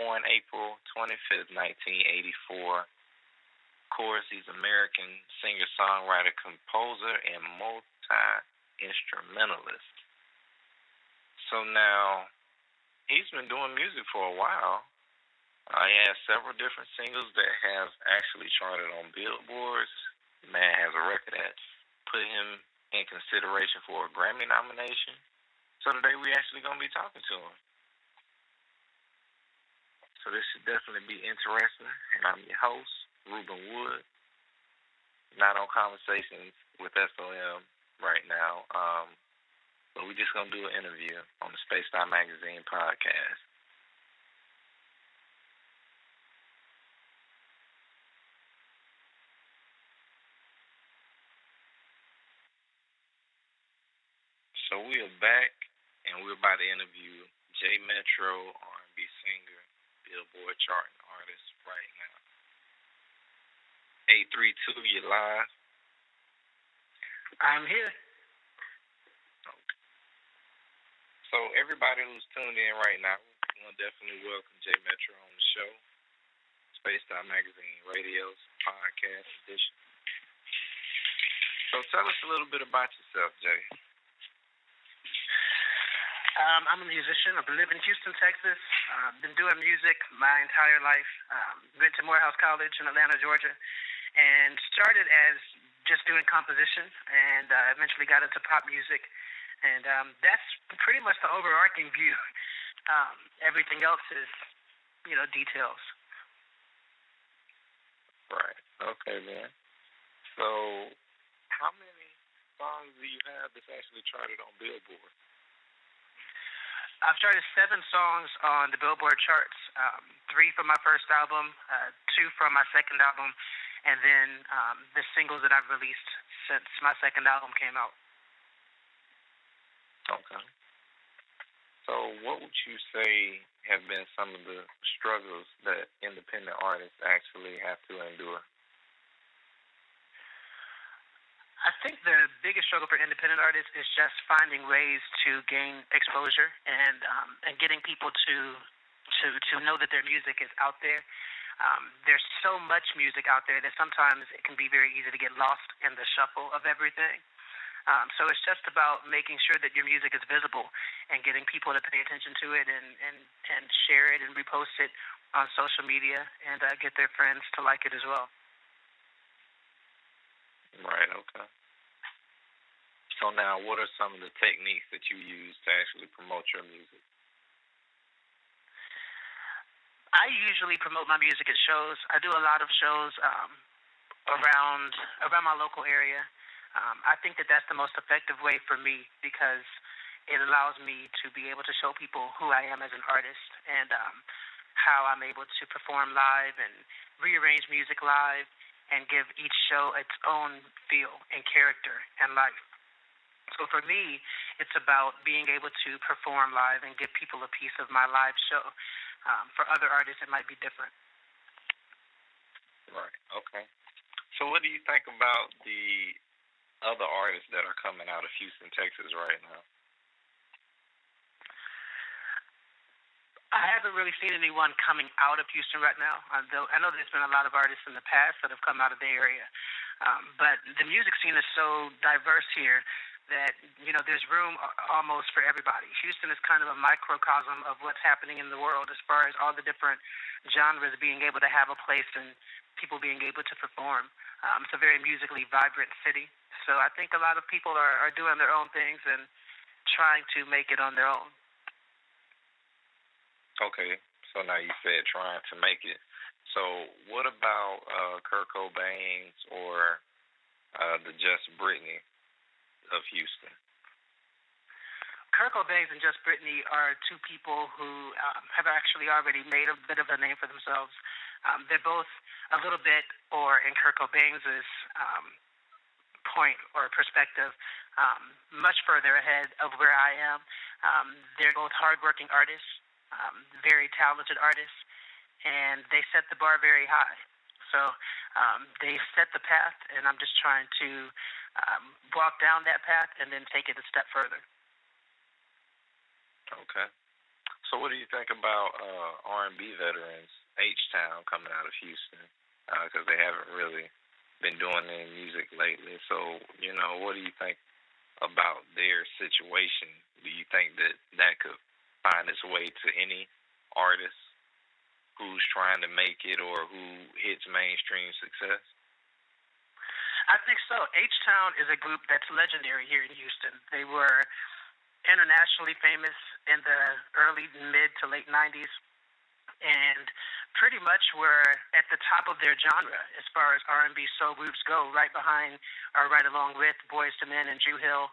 born April 25th, 1984. Of course, he's an American singer, songwriter, composer, and multi instrumentalist. So now he's been doing music for a while. Uh, he has several different singles that have actually charted on billboards. The man has a record that put him in consideration for a Grammy nomination. So today we're actually gonna be talking to him. So this should definitely be interesting. And I'm your host, Ruben Wood. Not on conversations with SOM right now. Um, but we're just gonna do an interview on the Space Time Magazine podcast. So we are back, and we're about to interview J Metro, Billboard charting artist right now. 832, you live. I'm here. So everybody who's tuned in right now, we want to definitely welcome J Metro on the show. Space Time Magazine Radio's podcast edition. So tell us a little bit about yourself, Jay. Um, I'm a musician. I've been living in Houston, Texas. Uh, been doing music my entire life. Um, went to Morehouse College in Atlanta, Georgia, and started as just doing composition, and uh, eventually got into pop music and um, that's pretty much the overarching view. Um, everything else is, you know, details. Right. Okay, man. So, how many songs do you have that's actually charted on Billboard? I've charted seven songs on the Billboard charts. Um, three from my first album, uh, two from my second album, and then um, the singles that I've released since my second album came out. Okay. So, what would you say have been some of the struggles that independent artists actually have to endure? I think the biggest struggle for independent artists is just finding ways to gain exposure and um, and getting people to to to know that their music is out there. Um, there's so much music out there that sometimes it can be very easy to get lost in the shuffle of everything. Um, so it's just about making sure that your music is visible and getting people to pay attention to it and, and, and share it and repost it on social media and uh, get their friends to like it as well. Right, okay. So now what are some of the techniques that you use to actually promote your music? I usually promote my music at shows. I do a lot of shows um, around around my local area um, I think that that's the most effective way for me because it allows me to be able to show people who I am as an artist and um, how I'm able to perform live and rearrange music live and give each show its own feel and character and life. So for me, it's about being able to perform live and give people a piece of my live show. Um, for other artists, it might be different. Right. Okay. So, what do you think about the other artists that are coming out of Houston, Texas right now? I haven't really seen anyone coming out of Houston right now. I know there's been a lot of artists in the past that have come out of the area, um, but the music scene is so diverse here that you know there's room almost for everybody. Houston is kind of a microcosm of what's happening in the world as far as all the different genres being able to have a place and people being able to perform. Um, it's a very musically vibrant city. So I think a lot of people are, are doing their own things and trying to make it on their own. Okay. So now you said trying to make it. So what about uh, Kurt or uh, the Just Brittany of Houston? Kirko Bangz and Just Brittany are two people who um, have actually already made a bit of a name for themselves. Um, they're both a little bit, or in Kirko Bangz's um, point or perspective um, much further ahead of where I am. Um, they're both hardworking artists, um, very talented artists, and they set the bar very high. So um, they set the path, and I'm just trying to um, walk down that path and then take it a step further. Okay. So, what do you think about uh, R&B veterans H Town coming out of Houston? Because uh, they haven't really been doing any music lately. So, you know, what do you think about their situation? Do you think that that could find its way to any artist who's trying to make it or who hits mainstream success? I think so. H Town is a group that's legendary here in Houston. They were internationally famous in the early, mid to late 90s, and pretty much were at the top of their genre as far as R&B soul groups go, right behind or right along with Boyz II Men and Dru Hill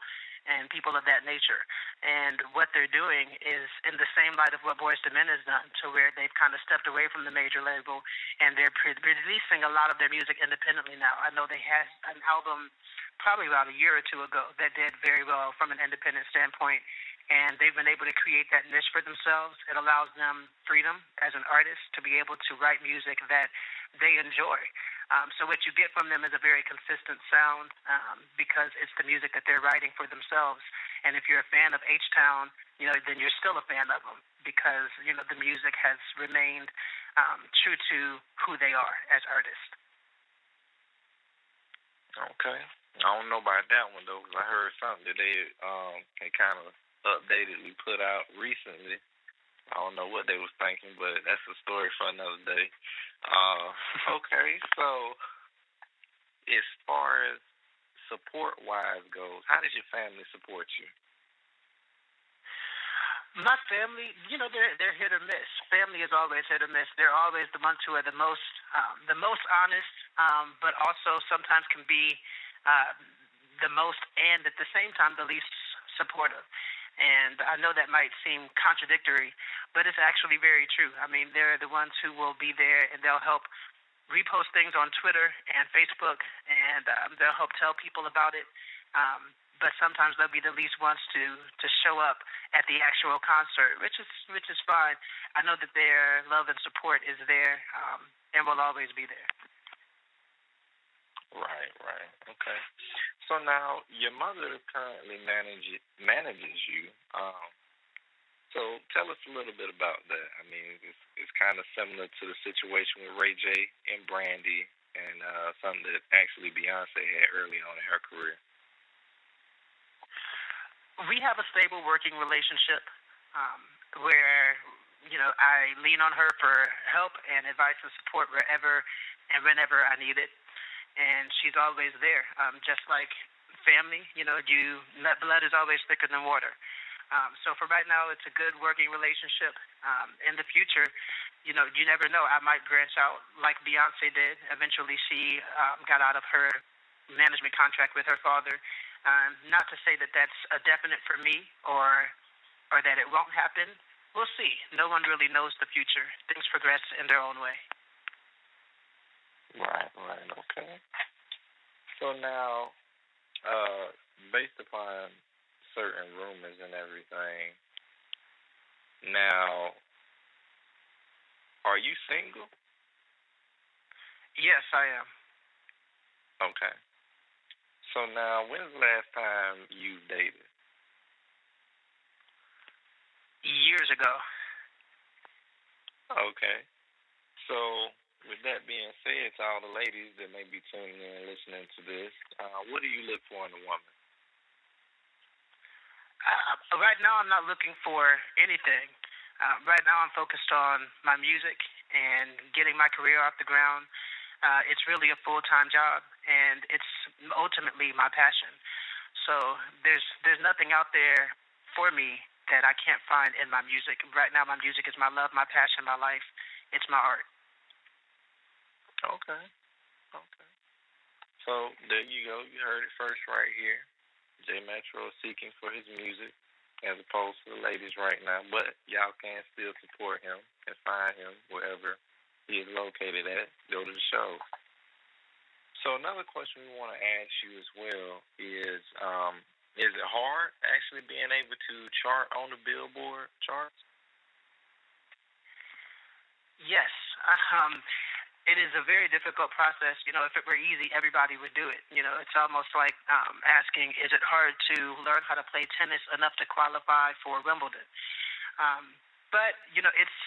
and people of that nature. And what they're doing is in the same light of what Boyz II Men has done, to where they've kind of stepped away from the major label and they're pre- releasing a lot of their music independently now. I know they had an album probably about a year or two ago that did very well from an independent standpoint. And they've been able to create that niche for themselves. It allows them freedom as an artist to be able to write music that they enjoy. Um, so what you get from them is a very consistent sound um, because it's the music that they're writing for themselves. And if you're a fan of H Town, you know, then you're still a fan of them because you know the music has remained um, true to who they are as artists. Okay. I don't know about that one though, because I heard something that they um they kind of updatedly put out recently. I don't know what they was thinking, but that's a story for another day. Uh, okay, so as far as support wise goes, how does your family support you? My family, you know, they're they're hit or miss. Family is always hit or miss. They're always the ones who are the most um, the most honest, um, but also sometimes can be uh, the most and at the same time the least supportive. And I know that might seem contradictory, but it's actually very true. I mean, they're the ones who will be there and they'll help repost things on Twitter and Facebook, and um, they'll help tell people about it. Um, but sometimes they'll be the least ones to to show up at the actual concert, which is which is fine. I know that their love and support is there um, and will always be there. Right, right. Okay. So now your mother currently manages manages you. Um, so tell us a little bit about that. I mean, it's, it's kind of similar to the situation with Ray J and Brandy, and uh, something that actually Beyonce had early on in her career. We have a stable working relationship um, where you know I lean on her for help and advice and support wherever and whenever I need it and she's always there. Um, just like family, you know, you blood is always thicker than water. Um, so for right now, it's a good working relationship. Um, in the future, you know, you never know. I might branch out like Beyonce did. Eventually, she um, got out of her management contract with her father. Um, not to say that that's a definite for me or or that it won't happen. We'll see. No one really knows the future. Things progress in their own way. Right, right, okay. So now, uh, based upon certain rumors and everything, now, are you single? Yes, I am. Okay. So now, when's the last time you dated? Years ago. Okay. So with that being said, to all the ladies that may be tuning in and listening to this, uh, what do you look for in a woman? Uh, right now, I'm not looking for anything. Uh, right now, I'm focused on my music and getting my career off the ground. Uh, it's really a full time job, and it's ultimately my passion. So there's there's nothing out there for me that I can't find in my music. Right now, my music is my love, my passion, my life. It's my art. Okay. Okay. So there you go. You heard it first right here. J Metro seeking for his music as opposed to the ladies right now, but y'all can still support him and find him wherever he is located at. Go to the show. So another question we want to ask you as well is, um, is it hard actually being able to chart on the Billboard charts? Yes. Um, it is a very difficult process. You know, if it were easy, everybody would do it. You know, it's almost like um, asking, is it hard to learn how to play tennis enough to qualify for Wimbledon? Um, but you know, it's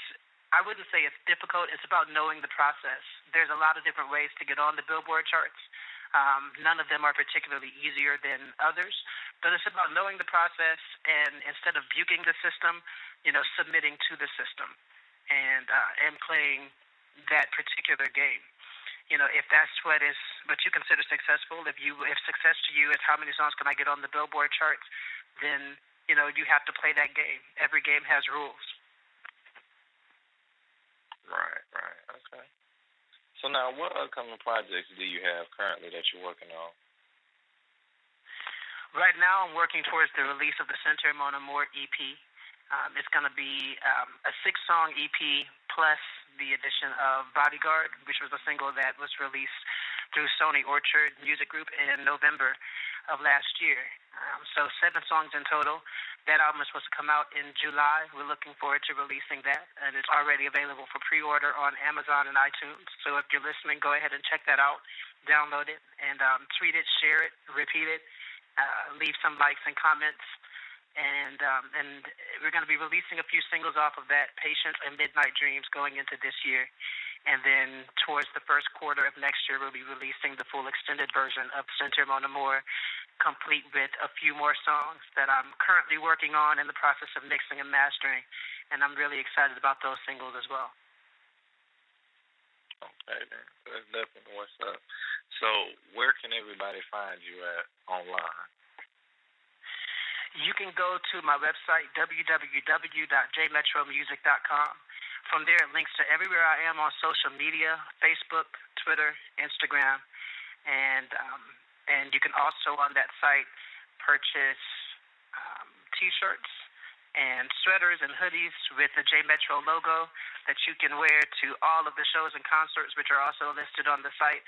I wouldn't say it's difficult. It's about knowing the process. There's a lot of different ways to get on the Billboard charts. Um, none of them are particularly easier than others, but it's about knowing the process and instead of buking the system, you know, submitting to the system and uh, and playing that particular game. You know, if that's what is what you consider successful, if you if success to you is how many songs can I get on the Billboard charts, then you know you have to play that game. Every game has rules. Right, right, okay. So now, what upcoming projects do you have currently that you're working on? Right now, I'm working towards the release of the Center Mon Amour EP. Um, it's going to be um, a six-song EP plus the addition of Bodyguard, which was a single that was released through Sony Orchard Music Group in November of last year. Um, so seven songs in total. That album is supposed to come out in July. We're looking forward to releasing that, and it's already available for pre-order on Amazon and iTunes. So if you're listening, go ahead and check that out, download it, and um, tweet it, share it, repeat it, uh, leave some likes and comments. And um, and we're going to be releasing a few singles off of that, "Patience" and "Midnight Dreams," going into this year. And then towards the first quarter of next year, we'll be releasing the full extended version of Center Mon Amour complete with a few more songs that I'm currently working on in the process of mixing and mastering, and I'm really excited about those singles as well. Okay, then. That's definitely what's up. So, where can everybody find you at online? You can go to my website, www.jmetromusic.com. From there, it links to everywhere I am on social media Facebook, Twitter, Instagram, and um, and you can also on that site purchase um, T-shirts and sweaters and hoodies with the J Metro logo that you can wear to all of the shows and concerts, which are also listed on the site.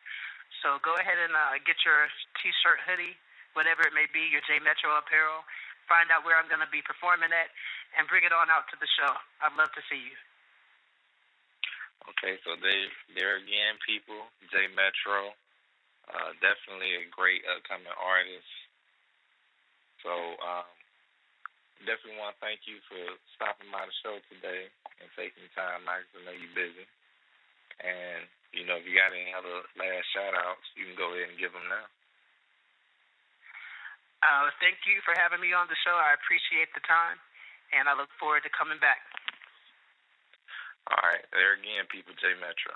So go ahead and uh, get your T-shirt, hoodie, whatever it may be, your J Metro apparel. Find out where I'm going to be performing at, and bring it on out to the show. I'd love to see you. Okay, so they there again, people. J Metro. Uh, definitely a great upcoming artist. So um, definitely want to thank you for stopping by the show today and taking time I know you're busy. And, you know, if you got any other last shout outs, you can go ahead and give them now. Uh, thank you for having me on the show. I appreciate the time, and I look forward to coming back. All right. There again, people, J Metro.